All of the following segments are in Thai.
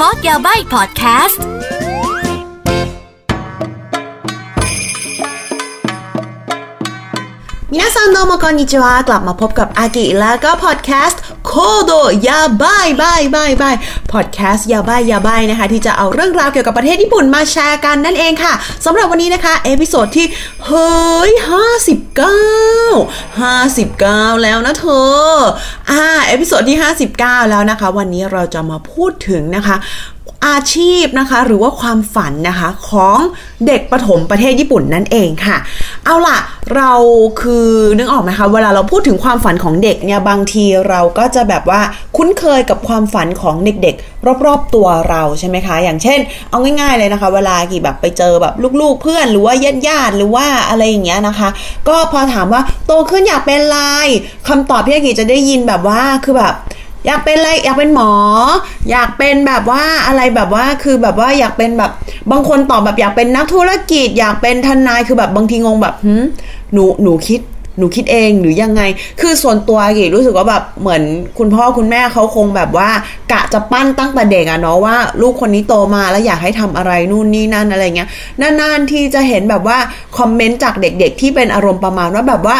Code Yabaii Podcast みなさんどうもこんにちはกลับมาพบกับอากิแล้วก็พอดแคสต์ Code Yabaii บายบายบายพอดแคสต์ Yabaii Yabaii นะคะ ที่จะเอาเรื่องราวเกี่ยวกับประเทศญี่ปุ่นมาแชร์กันนั่นเองค่ะสำหรับวันนี้นะคะ episode ที่ เฮ้ย 59 59 แล้วนะเธอ อ่า episode ที่ 59 แล้วนะคะ วันนี้เราจะมาพูดถึงนะคะอาชีพนะคะหรือว่าความฝันนะคะของเด็กประถมประเทศญี่ปุ่นนั่นเองค่ะ เอาล่ะ เราคือนึกออกไหมคะ เวลาเราพูดถึงความฝันของเด็กเนี่ยบางทีเราก็จะแบบว่าคุ้นเคยกับความฝันของเด็กๆ รอบๆตัวเราใช่ไหมคะ อย่างเช่น เอาง่าย ๆเลยนะคะ เวลากิแบบไปเจอแบบลูกๆ เพื่อนหรือว่าญาติๆหรือว่าอะไรอย่างเงี้ยนะคะ ก็พอถามว่าโตขึ้นอยากเป็นอะไรคำตอบที่อากิจะได้ยินแบบว่าคือแบบ อยากเป็นอะไรอยากเป็นหมอ อยากเป็นแบบว่าอะไรแบบว่าคือแบบว่าอยากเป็นแบบบางคนตอบแบบอยากเป็นนักธุรกิจ อยากเป็นทนายคือแบบบางทีงงแบบหืมหนูหนูคิดหนูคิดเองหรือยังไง คือส่วนตัวกีรู้สึกว่าแบบเหมือนคุณพ่อคุณแม่เขาคงแบบว่า กะจะปั้นตั้งแต่เด็กอะเนาะว่า ลูกคนนี้โตมาแล้วอยากให้ทำอะไรนู่นนี่นั่นอะไรเงี้ยนานๆที่จะเห็นแบบว่าคอมเมนต์จากเด็ก ๆ ที่เป็นอารมณ์ประมาณว่าแบบว่า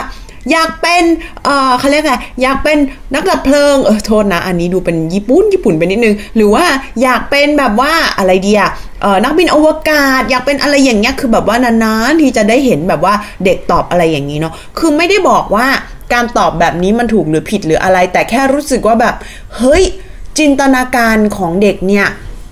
อยากเป็นเออเขาเรียกไงอยากเป็นนักดับเพลิง เออ โทษนะ อันนี้ดูเป็นญี่ปุ่น ญี่ปุ่นไปนิดนึง หรือว่าอยากเป็นแบบว่าอะไรเดียเออนักบินอวกาศ อยากเป็นอะไรอย่างเงี้ย คือแบบว่านานๆที่จะได้เห็นแบบว่าเด็กตอบอะไรอย่างนี้เนาะ คือไม่ได้บอกว่าการตอบแบบนี้มันถูกหรือผิดหรืออะไร แต่แค่รู้สึกว่าแบบ เฮ้ย จินตนาการของเด็กเนี่ย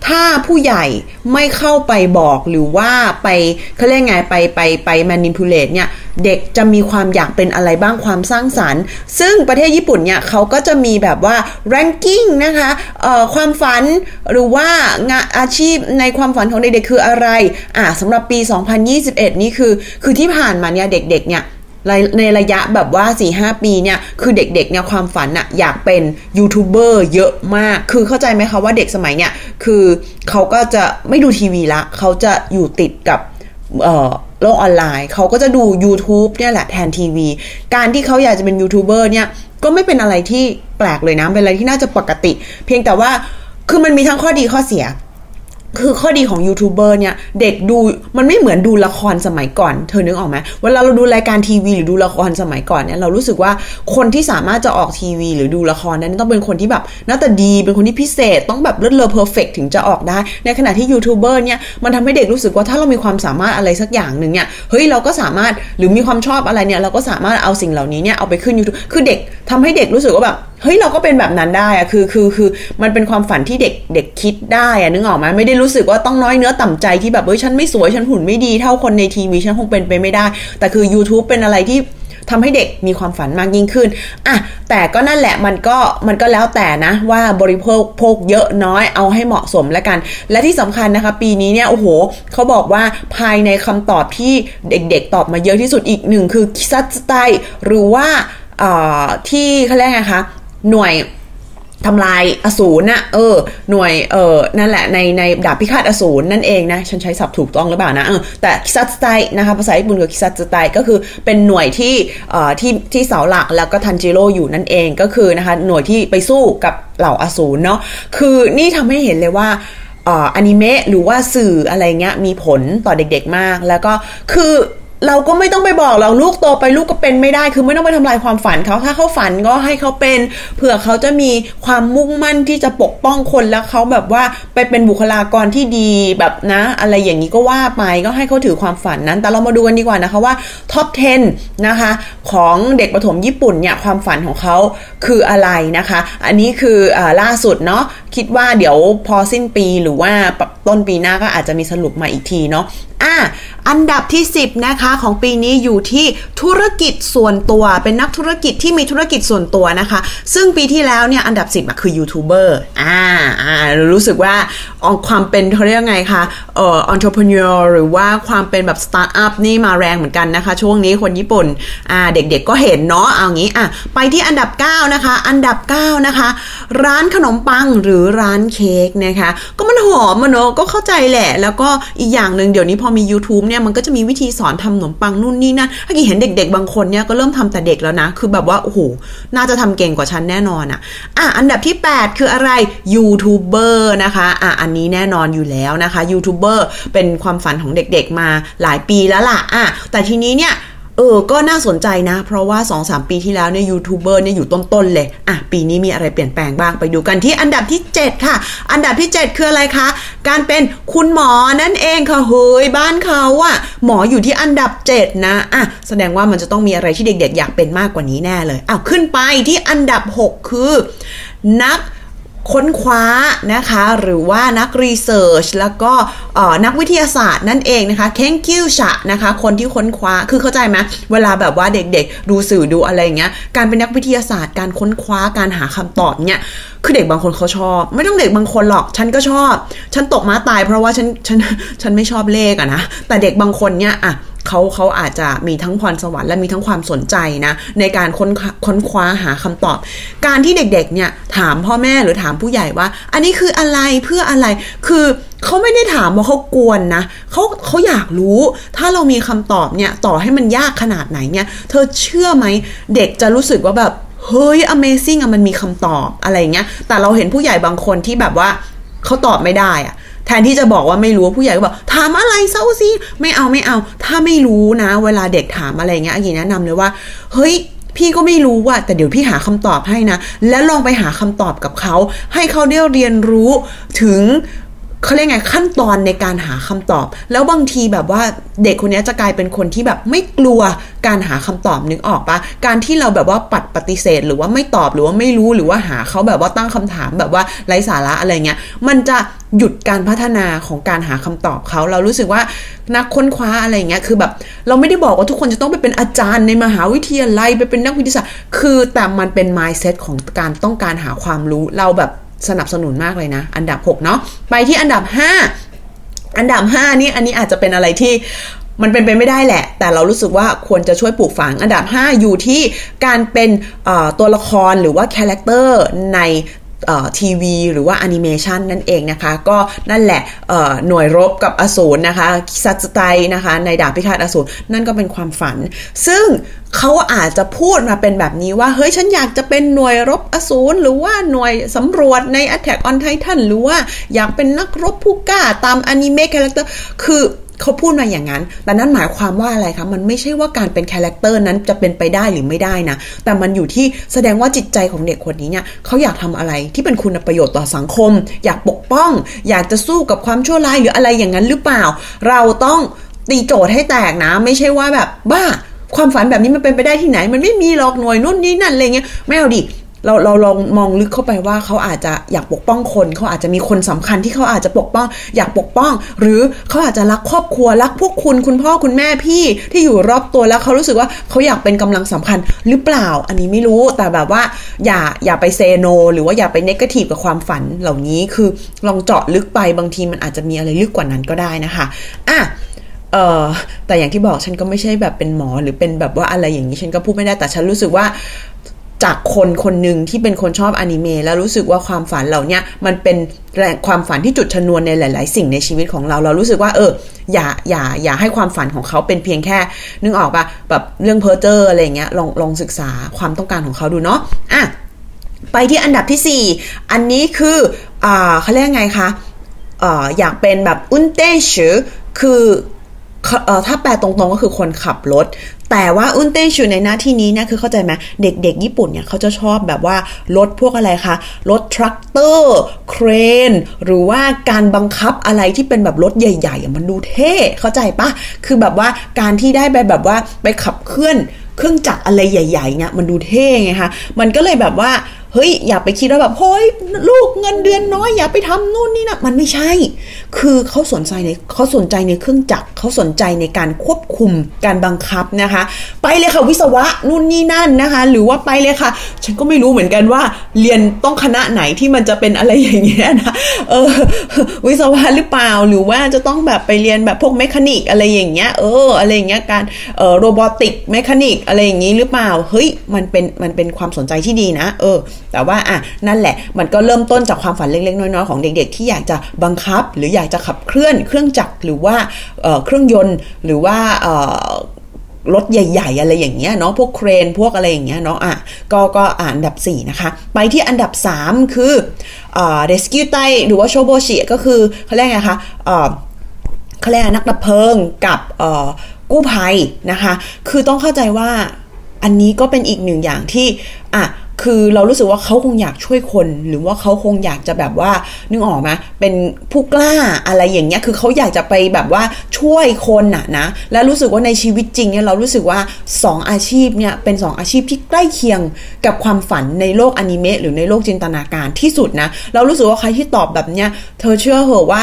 ถ้าผู้ใหญ่ไม่เข้าไปบอกหรือว่าไปเขาเรียกไงไปไปไป manipulate เนี่ยเด็กจะมีความอยากเป็นอะไรบ้างความสร้างสารรค์ ซึ่งประเทศญี่ปุ่นเนี่ยเขาก็จะมีแบบว่า ranking นะคะเอ่อความฝันหรือว่างานอาชีพในความฝันของเด็กๆคืออะไรอ่าสำหรับปี 2021 นี่คือ คือที่ผ่านมาเนี่ยเด็กๆเนี่ย ในระยะแบบว่า4-5ปีเนี่ยคือเด็กๆเนี่ยความฝันอะอยากเป็นยูทูบเบอร์เยอะมาก คือเข้าใจไหมคะว่าเด็กสมัยเนี่ยคือเขาก็จะไม่ดูทีวีละเขาจะอยู่ติดกับโลกออนไลน์ เขาก็จะดู YouTube เนี่ยแหละแทนทีวี การที่เขาอยากจะเป็นยูทูบเบอร์เนี่ยก็ไม่เป็นอะไรที่แปลกเลยนะ เป็นอะไรที่น่าจะปกติ เพียงแต่ว่าคือมันมีทั้งข้อดีข้อเสีย คือข้อดีของยูทูบเบอร์เนี่ย เด็กดูมันไม่เหมือนดูละครสมัยก่อน เธอนึกออกไหมเวลาเราดูรายการทีวีหรือดูละครสมัยก่อนเนี่ยเรารู้สึกว่าคนที่สามารถจะออกทีวี หรือดูละครนั้นต้องเป็นคนที่แบบหน้าตาดีเป็นคนที่พิเศษ ต้องแบบเลิศเลอ perfect ถึงจะออกได้ ในขณะที่ยูทูบเบอร์เนี่ยมันทำให้เด็กรู้สึกว่าถ้าเรามีความสามารถอะไรสักอย่างหนึ่งเนี่ยเฮ้ยเราก็สามารถหรือมีความชอบอะไรเนี่ยเราก็สามารถเอาสิ่งเหล่านี้เนี่ยเอาไปขึ้น YouTube คือเด็กทำให้เด็กรู้สึกว่าแบบเฮ้ยเราก็เป็นแบบนั้นได้อะคือคือคือมันเป็นความฝันที่เด็กเด็กคิดได้อะนึกออกไหมไม่ได้รู้สึกว่าต้องน้อยเนื้อต่ำใจที่แบบเฮ้ยฉันไม่สวยฉันหุ่นไม่ดีเท่าคนในทีวีฉันคงเป็นไปไม่ได้ แต่คือ YouTube เป็นอะไรที่ทำให้เด็กมีความฝันมากยิ่งขึ้นอะแต่ก็นั่นแหละมันก็มันก็แล้วแต่นะว่าบริโภคโภคเยอะน้อยเอาให้เหมาะสมแล้วกัน และที่สำคัญนะคะ ปีนี้เนี่ยโอ้โหเขาบอกว่าภายในคำตอบที่เด็กๆ ตอบมาเยอะที่สุดอีกหนึ่งคือคิซัตสไตหรือว่าที่เขาเรียกไงคะ หน่วยทำลายอสูรนะเออ หน่วยเออนั่นแหละในในดาบพิฆาตอสูรนั่นเองนะฉันใช้ศัพท์ถูกต้องหรือเปล่านะเออแต่คิซัตสไตนะคะภาษาญี่ปุ่นคือคิซัตสไตก็คือเป็นหน่วยที่เอ่อที่ที่เสาหลักแล้วก็ทันจิโร่อยู่นั่นเองก็คือนะคะหน่วยที่ไปสู้กับเหล่าอสูรเนาะคือนี่ทำให้เห็นเลยว่าอนิเมะหรือว่าสื่ออะไรเงี้ยมีผลต่อเด็กๆมาก แล้วก็คือ เราก็ไม่ต้องไปบอกเราลูกโตไปลูกก็เป็นไม่ได้ คือไม่ต้องไปทำลายความฝันเขาถ้าเขาฝันก็ให้เขาเป็นเผื่อเขาจะมีความมุ่งมั่นที่จะปกป้องคนแล้วเขาแบบว่าไปเป็นบุคลากรที่ดีแบบนะ อะไรอย่างนี้ก็ว่าไปก็ให้เขาถือความฝันนั้น แต่เรามาดูกันดีกว่านะคะว่าท็อป 10 นะคะ ของเด็กประถมญี่ปุ่นเนี่ยความฝันของเขาคืออะไรนะคะ อันนี้คืออล่าสุดเนาะคิดว่าเดี๋ยวพอสิ้นปีหรือว่าต้นปีหน้าก็อาจจะมีสรุปมาอีกทีเนาะ อะอันดับที่ 10นะคะของปีนี้อยู่ที่ธุรกิจส่วนตัว เป็นนักธุรกิจที่มีธุรกิจส่วนตัวนะคะ ซึ่งปีที่แล้วเนี่ยอันดับ 10คือยูทูบเบอร์อ่าอ่ารู้สึกว่าความเป็นเขาเรียกไงคะเอ่อ entrepreneur หรือว่าความเป็นแบบสตาร์ทอัพนี่มาแรงเหมือนกันนะคะ ช่วงนี้คนญี่ปุ่นอ่าเด็กๆก็เห็นเนาะเอางี้อะไปที่อันดับ 9 นะคะ อันดับ 9 นะคะ ร้านขนมปังหรือร้านเค้กนะคะ ก็มันหอมมันเนอะก็เข้าใจแหละ แล้วก็อีกอย่างหนึ่งเดี๋ยวนี้พอมี YouTube เนี่ยมันก็จะมีวิธีสอนทำขนมปังนู่นนี่นั่นถ้ากิเห็นเด็ก ๆ บางคนเนี่ยก็เริ่มทำแต่เด็กแล้วนะ คือแบบว่าโอ้โหน่าจะทำเก่งกว่าฉันแน่นอนอะอะอันดับที่ 8 คืออะไรยูทูบเบอร์นะคะอะอันนี้แน่นอนอยู่แล้วนะคะยูทูบเบอร์เป็นความฝันของเด็กๆมาหลายปีแล้วล่ะอะแต่ทีนี้เนี่ยเออ ก็น่าสนใจนะ เพราะว่า 2-3 ปีที่แล้วเนี่ยยูทูบเบอร์เนี่ยอยู่ต้นๆเลย อะ ปีนี้มีอะไรเปลี่ยนแปลงบ้างไปดูกันที่อันดับที่ 7 ค่ะ อันดับที่ 7 คืออะไรคะ การเป็นคุณหมอนั่นเองค่ะ เฮ้ย บ้านเขาอะหมออยู่ที่อันดับ 7 นะ อะ แสดงว่ามันจะต้องมีอะไรที่เด็กๆ อยากเป็นมากกว่านี้แน่เลยอ้าวขึ้นไปที่อันดับ 6 คือ นัก ค้นคว้านะคะ หรือว่านักรีเสิร์ชแล้วก็นักวิทยาศาสตร์นั่นเองนะคะเค้งคิวชะนะคะ คนที่ค้นคว้าคือเข้าใจไหมเวลาแบบว่าเด็กๆ ดูสื่อดูอะไรเงี้ยการเป็นนักวิทยาศาสตร์ การค้นคว้าการหาคำตอบเนี่ยคือเด็กบางคนเขาชอบ ไม่ต้องเด็กบางคนหรอก ฉันก็ชอบ ฉันตกม้าตายเพราะว่าฉันฉันฉันไม่ชอบเลขอะนะแต่เด็กบางคนเนี่ยอะเขาเขาอาจจะมีทั้งพรสวรรค์และมีทั้งความสนใจนะ ในการค้นค้นคว้าหาคำตอบ การที่เด็กๆเนี่ยถามพ่อแม่หรือถามผู้ใหญ่ว่า อันนี้คืออะไรเพื่ออะไรคือเขาไม่ได้ถามว่าเขากวนนะเขาเขาอยากรู้ ถ้าเรามีคำตอบเนี่ยต่อให้มันยากขนาดไหนเนี่ย เธอเชื่อไหมเด็กจะรู้สึกว่าแบบเฮ้ย Amazing อะมันมีคำตอบอะไรเงี้ย แต่เราเห็นผู้ใหญ่บางคนที่แบบว่าเขาตอบไม่ได้อะ แทนที่จะบอกว่าไม่รู้ผู้ใหญ่ก็บอกถามอะไรเศร้าซีไม่เอาไม่เอา ถ้าไม่รู้นะ เวลาเด็กถามอะไรเงี้ยอากิแนะนำเลยว่า เฮ้ยพี่ก็ไม่รู้ว่าแต่เดี๋ยวพี่หาคำตอบให้นะ แล้วลองไปหาคำตอบกับเขา ให้เขาได้เรียนรู้ถึง เขาเรียกไงขั้นตอนในการหาคำตอบ แล้วบางทีแบบว่าเด็กคนนี้จะกลายเป็นคนที่แบบไม่กลัวการหาคำตอบนึกออกปะการที่เราแบบว่าปัดปฏิเสธ หรือว่าไม่ตอบหรือว่าไม่รู้หรือว่าหาเขาแบบว่าตั้งคำถามแบบว่าไร้สาระอะไรเงี้ยมันจะหยุดการพัฒนาของการหาคำตอบเขาเรารู้สึกว่านักค้นคว้าอะไรเงี้ยคือแบบเราไม่ได้บอกว่าทุกคนจะต้องไปเป็นอาจารย์ในมหาวิทยาลัยไปเป็นนักวิทยาศาสตร์คือแต่มันเป็น mindset ของการต้องการหาความรู้เราแบบ สนับสนุนมากเลยนะ อันดับ 6 เนาะไปที่อันดับ 5 อันดับ 5 นี่อันนี้อาจจะเป็นอะไรที่มันเป็นไปไม่ได้แหละ แต่เรารู้สึกว่าควรจะช่วยปลูกฝัง อันดับ 5 อยู่ที่การเป็นตัวละครหรือว่า character ใน ทีวีหรือว่าแอนิเมชันนั่นเองนะคะ ก็นั่นแหละหน่วยรบกับอสูรนะคะ鬼殺隊 นะคะ ในดาบพิฆาตอสูรนั่นก็เป็นความฝัน ซึ่งเขาอาจจะพูดมาเป็นแบบนี้ว่า เฮ้ย ฉันอยากจะเป็นหน่วยรบอสูรหรือว่าหน่วยสำรวจใน Attack on Titan หรือว่าอยากเป็นนักรบผู้กล้าตามอนิเมะ character คือ เขาพูดมาอย่างนั้น แต่นั่นหมายความว่าอะไรคะ มันไม่ใช่ว่าการเป็น character นั้นจะเป็นไปได้หรือไม่ได้นะ แต่มันอยู่ที่แสดงว่าจิตใจของเด็กคนนี้เนี่ยเขาอยากทำอะไรที่เป็นคุณประโยชน์ต่อสังคม อยากปกป้อง อยากจะสู้กับความชั่วร้ายหรืออะไรอย่างนั้นหรือเปล่า เราต้องตีโจทย์ให้แตกนะ ไม่ใช่ว่าแบบบ้าความฝันแบบนี้มันเป็นไปได้ที่ไหน มันไม่มีหรอกหน่วยนู่นนี่นั่นอะไรเงี้ยไม่เอาดิ เราเราลองมองลึกเข้าไปว่าเขาอาจจะอยากปกป้องคนเขาอาจจะมีคนสำคัญที่เขาอาจจะปกป้อง อยากปกป้อง หรือเขาอาจจะรักครอบครัวรักพวกคุณคุณพ่อคุณแม่พี่ที่อยู่รอบตัวแล้วเขารู้สึกว่าเขาอยากเป็นกำลังสำคัญหรือเปล่า อันนี้ไม่รู้แต่แบบว่า อย่าอย่าไปเซโน หรือว่าอย่าไปเนกาทีฟกับความฝันเหล่านี้คือลองเจาะลึกไปบางทีมันอาจจะมีอะไรลึกกว่านั้นก็ได้นะคะอะเออแต่อย่างที่บอกฉันก็ไม่ใช่แบบเป็นหมอหรือเป็นแบบว่าอะไรอย่างนี้ฉันก็พูดไม่ได้แต่ฉันรู้สึกว่า จากคนคนหนึ่งที่เป็นคนชอบอนิเมะแล้วรู้สึกว่าความฝันเหล่านี้มันเป็นแรงความฝันที่จุดชนวนในหลาย ๆ สิ่งในชีวิตของเรา เรารู้สึกว่า เออ อย่าอย่าอย่าให้ความฝันของเขาเป็นเพียงแค่ นึกออกปะแบบเรื่องเพอร์เจอร์อะไรเงี้ยลองลองศึกษาความต้องการของเขาดูเนาะอะไปที่อันดับที่ 4 อันนี้คืออ่าเขาเรียกไงคะอ่าอยากเป็นแบบ運転手คือถ้าแปลตรงๆก็คือคนขับรถ แต่ว่า運転手ในหน้าที่นี้เนี่ยคือเข้าใจไหมเด็กๆ ญี่ปุ่นเนี่ยเขาจะชอบแบบว่ารถพวกอะไรคะรถ tractorเครน หรือว่าการบังคับอะไรที่เป็นแบบรถใหญ่ๆมันดูเท่เข้าใจปะคือแบบว่าการที่ได้ไปแบบว่าไปขับเคลื่อนเครื่องจักรอะไรใหญ่ๆเนี่ยมันดูเท่ไงคะมันก็เลยแบบว่า เฮ้ยอย่าไปคิดว่าแบบเฮ้ยลูกเงินเดือนน้อยอย่าไปทำนู่นนี่นะมันไม่ใช่ คือเขาสนใจในเขาสนใจในเครื่องจักรเขาสนใจในการควบคุมการบังคับนะคะ ไปเลยค่ะวิศวะนู่นนี่นั่นนะคะ หรือว่าไปเลยค่ะ ฉันก็ไม่รู้เหมือนกันว่า เรียนต้องคณะไหนที่มันจะเป็นอะไรอย่างเงี้ยนะเออวิศวะหรือเปล่าหรือว่าจะต้องแบบไปเรียนแบบพวก mechanic อะไรอย่างเงี้ยเอออะไรอย่างเงี้ยการเออ robotic mechanic อะไรอย่างงี้หรือเปล่าเฮ้ยมันเป็นมันเป็นความสนใจที่ดีนะ เออแต่ว่าอะนั่นแหละมันก็เริ่มต้นจากความฝันเล็กๆ น้อยๆของเด็กๆ ที่อยากจะบังคับ หรืออยากจะขับเคลื่อนเครื่องจักรหรือว่าเเครื่องยนต์หรือว่ารถใหญ่ ๆ อะไรอย่างเงี้ยเนาะพวกเครนพวกอะไรอย่างเงี้ยเนาะอะก็ก็อ่านอันดับ 4 นะคะ ไปที่อันดับ 3 คือเอ่อ rescue ไตหรือว่าโชโบชิก็คือเขาเรียกไงคะเอ่อเขาเรียกนักดับเพลิงกับเอ่อกู้ภัยนะคะ คือต้องเข้าใจว่าอันนี้ก็เป็นอีกหนึ่งอย่างที่อะ คือเรารู้สึกว่าเขาคงอยากช่วยคน หรือว่าเขาคงอยากจะแบบว่า นึกออกไหมเป็นผู้กล้าอะไรอย่างเงี้ยคือเขาอยากจะไปแบบว่าช่วยคนน่ะนะแล้วรู้สึกว่าในชีวิตจริงเนี่ยเรารู้สึกว่า 2 อาชีพเนี่ยเป็น 2 อาชีพที่ใกล้เคียงกับความฝันในโลกอนิเมะหรือในโลกจินตนาการที่สุดนะเรารู้สึกว่าใครที่ตอบแบบเนี้ยเธอเชื่อเหอะว่า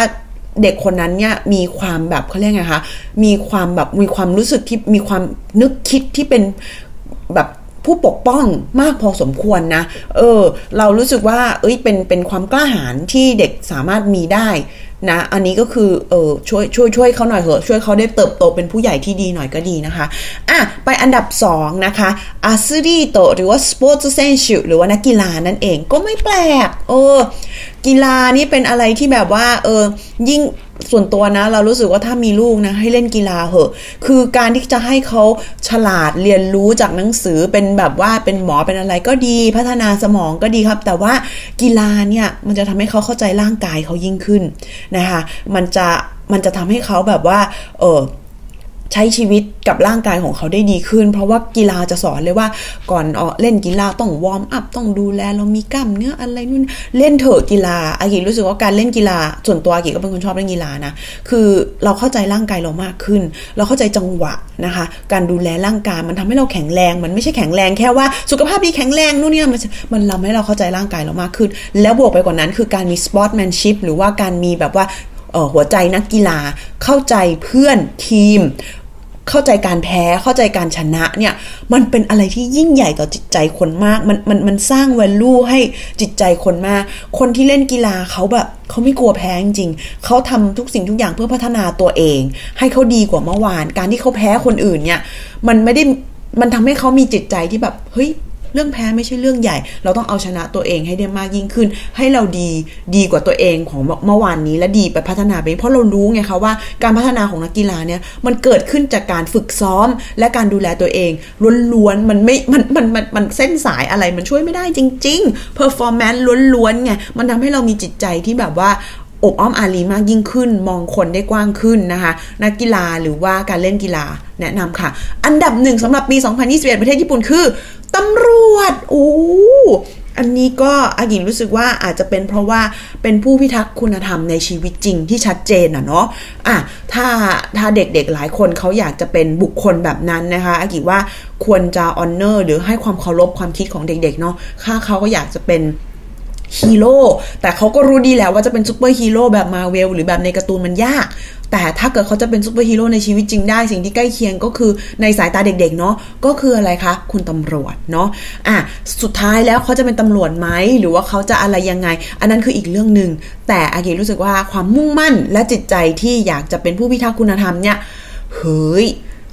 เด็กคนนั้นเนี่ยมีความแบบเขาเรียกไงคะมีความแบบมีความรู้สึกที่มีความนึกคิดที่เป็นแบบ ผู้ปกป้องมากพอสมควรนะ เออ เรารู้สึกว่า เอ้ย เป็น เป็นความกล้าหาญที่เด็กสามารถมีได้นะ อันนี้ก็คือ เออช่วย ช่วย ช่วยเขาหน่อยเถอะ ช่วยเขาได้เติบโตเป็นผู้ใหญ่ที่ดีหน่อยก็ดีนะคะ อะ ไปอันดับ 2 นะคะアスリートหรือว่าスポーツ選手หรือว่านักกีฬานั่นเอง ก็ไม่แปลก เออ กีฬานี่เป็นอะไรที่แบบว่า เออ ยิ่งส่วนตัวนะ เรารู้สึกว่าถ้ามีลูกนะ ให้เล่นกีฬาเหอะ คือการที่จะให้เขาฉลาดเรียนรู้จากหนังสือเป็นแบบว่าเป็นหมอเป็นอะไรก็ดีพัฒนาสมองก็ดีครับ แต่ว่ากีฬาเนี่ยมันจะทำให้เขาเข้าใจร่างกายเขายิ่งขึ้นนะคะ มันจะมันจะทำให้เขาแบบว่า เออ ใช้ชีวิตกับร่างกายของเขาได้ดีขึ้น เพราะว่ากีฬาจะสอนเลยว่าก่อนออกเล่นกีฬาต้อง warm up ต้องดูแลเรามีกล้ามเนื้ออะไรนู่นเล่นเถอะกีฬาอากิรู้สึกว่าการเล่นกีฬา ส่วนตัวอากิก็เป็นคนชอบเล่นกีฬานะคือเราเข้าใจร่างกายเรามากขึ้น เราเข้าใจจังหวะนะคะ การดูแลร่างกายมันทำให้เราแข็งแรงมันไม่ใช่แข็งแรงแค่ว่าสุขภาพดีแข็งแรงนู่นนี่มันมันทำให้เราเข้าใจร่างกายเรามากขึ้น แล้วบวกไปกว่านั้นคือการมีสปอร์ตแมนชิพหรือว่าการมีแบบว่าหัวใจนักกีฬาเข้าใจเพื่อนทีม เข้าใจการแพ้เข้าใจการชนะเนี่ยมันเป็นอะไรที่ยิ่งใหญ่ต่อจิตใจคนมาก มันมันมันสร้างแวลูให้จิตใจคนมาก คนที่เล่นกีฬาเขาแบบเขาไม่กลัวแพ้จริงเขาทำทุกสิ่งทุกอย่างเพื่อพัฒนาตัวเอง ให้เขาดีกว่าเมื่อวาน การที่เขาแพ้คนอื่นเนี่ยมันไม่ได้มันทำให้เขามีจิตใจที่แบบเฮ้ย เรื่องแพ้ไม่ใช่เรื่องใหญ่ เราต้องเอาชนะตัวเองให้ได้มากยิ่งขึ้น ให้เราดีดีกว่าตัวเองของเมื่อวานนี้และดีไปพัฒนาไป เพราะเรารู้ไงคะว่าการพัฒนาของนักกีฬาเนี่ยมันเกิดขึ้นจากการฝึกซ้อมและการดูแลตัวเองล้วนๆมันไม่มันมันมันมันเส้นสายอะไรมันช่วยไม่ได้จริงๆ performance ล้วนๆไงมันทำให้เรามีจิตใจที่แบบว่า อบอ้อมอารีมากยิ่งขึ้น มองคนได้กว้างขึ้นนะคะ นักกีฬาหรือว่าการเล่นกีฬาแนะนำค่ะ อันดับหนึ่งสำหรับปี 2021 ประเทศญี่ปุ่นคือตำรวจโอ้อันนี้ก็อากิรู้สึกว่าอาจจะเป็นเพราะว่าเป็นผู้พิทักษ์คุณธรรมในชีวิตจริงที่ชัดเจนอะเนาะอะถ้าถ้าเด็กๆหลายคนเขาอยากจะเป็นบุคคลแบบนั้นนะคะอากิว่าควรจะ honor หรือให้ความเคารพความคิดของเด็กๆเนาะถ้าเขาก็อยากจะเป็น ฮีโร่แต่เขาก็รู้ดีแล้วว่าจะเป็นซูเปอร์ฮีโร่แบบมาเวลหรือแบบในการ์ตูนมันยาก แต่ถ้าเกิดเขาจะเป็นซูเปอร์ฮีโร่ในชีวิตจริงได้ สิ่งที่ใกล้เคียงก็คือในสายตาเด็กๆเนาะก็คืออะไรคะ คุณตำรวจเนาะอะสุดท้ายแล้วเขาจะเป็นตำรวจไหมหรือว่าเขาจะอะไรยังไง อันนั้นคืออีกเรื่องหนึ่งแต่อากิรู้สึกว่าความมุ่งมั่นและจิตใจที่อยากจะเป็นผู้พิทักษ์คุณธรรมเนี่ยเฮ้ย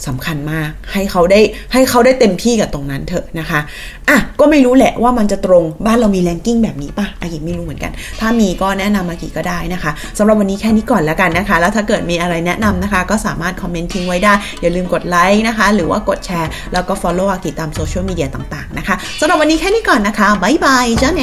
สำคัญมาก ให้เขาได้ให้เขาได้เต็มที่กับตรงนั้นเถอะนะคะอะก็ไม่รู้แหละว่ามันจะตรงบ้านเรามี ranking แบบนี้ป่ะอากิไม่รู้เหมือนกัน ถ้ามีก็แนะนำอากิก็ได้นะคะสำหรับวันนี้แค่นี้ก่อนแล้วกันนะคะ แล้วถ้าเกิดมีอะไรแนะนำนะคะ ก็สามารถคอมเมนต์ทิ้งไว้ได้ อย่าลืมกดไลค์นะคะ หรือว่ากดแชร์ แล้วก็ follow อากิตามโซเชียลมีเดียต่างๆนะคะสำหรับวันนี้แค่นี้ก่อนนะคะบ๊ายบายじゃあね